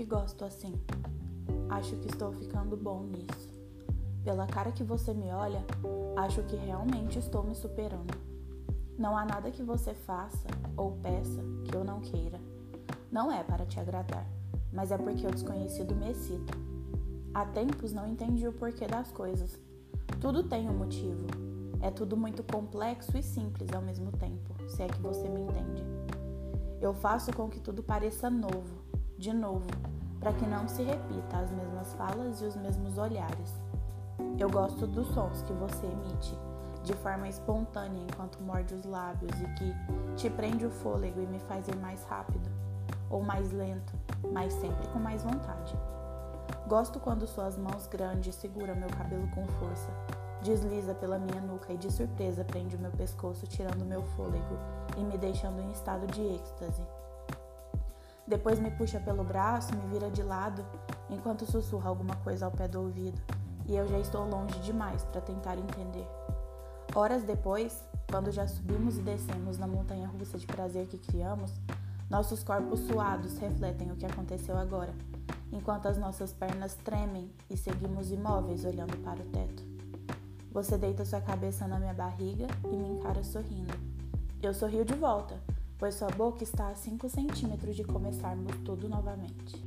que gosto assim. Acho que estou ficando bom nisso. Pela cara que você me olha, acho que realmente estou me superando. Não há nada que você faça ou peça que eu não queira. Não é para te agradar, mas é porque o desconhecido me excita. Há tempos não entendi o porquê das coisas. Tudo tem um motivo. É tudo muito complexo e simples ao mesmo tempo, se é que você me entende. Eu faço com que tudo pareça novo, de novo, para que não se repita as mesmas falas e os mesmos olhares. Eu gosto dos sons que você emite de forma espontânea enquanto morde os lábios e que te prende o fôlego e me faz ir mais rápido ou mais lento, mas sempre com mais vontade. Gosto quando suas mãos grandes seguram meu cabelo com força, desliza pela minha nuca e de surpresa prende o meu pescoço, tirando meu fôlego e me deixando em estado de êxtase. Depois me puxa pelo braço, me vira de lado, enquanto sussurra alguma coisa ao pé do ouvido, e eu já estou longe demais para tentar entender. Horas depois, quando já subimos e descemos na montanha russa de prazer que criamos, nossos corpos suados refletem o que aconteceu agora, enquanto as nossas pernas tremem e seguimos imóveis olhando para o teto. Você deita sua cabeça na minha barriga e me encara sorrindo. Eu sorrio de volta, pois sua boca está a 5 centímetros de começarmos tudo novamente.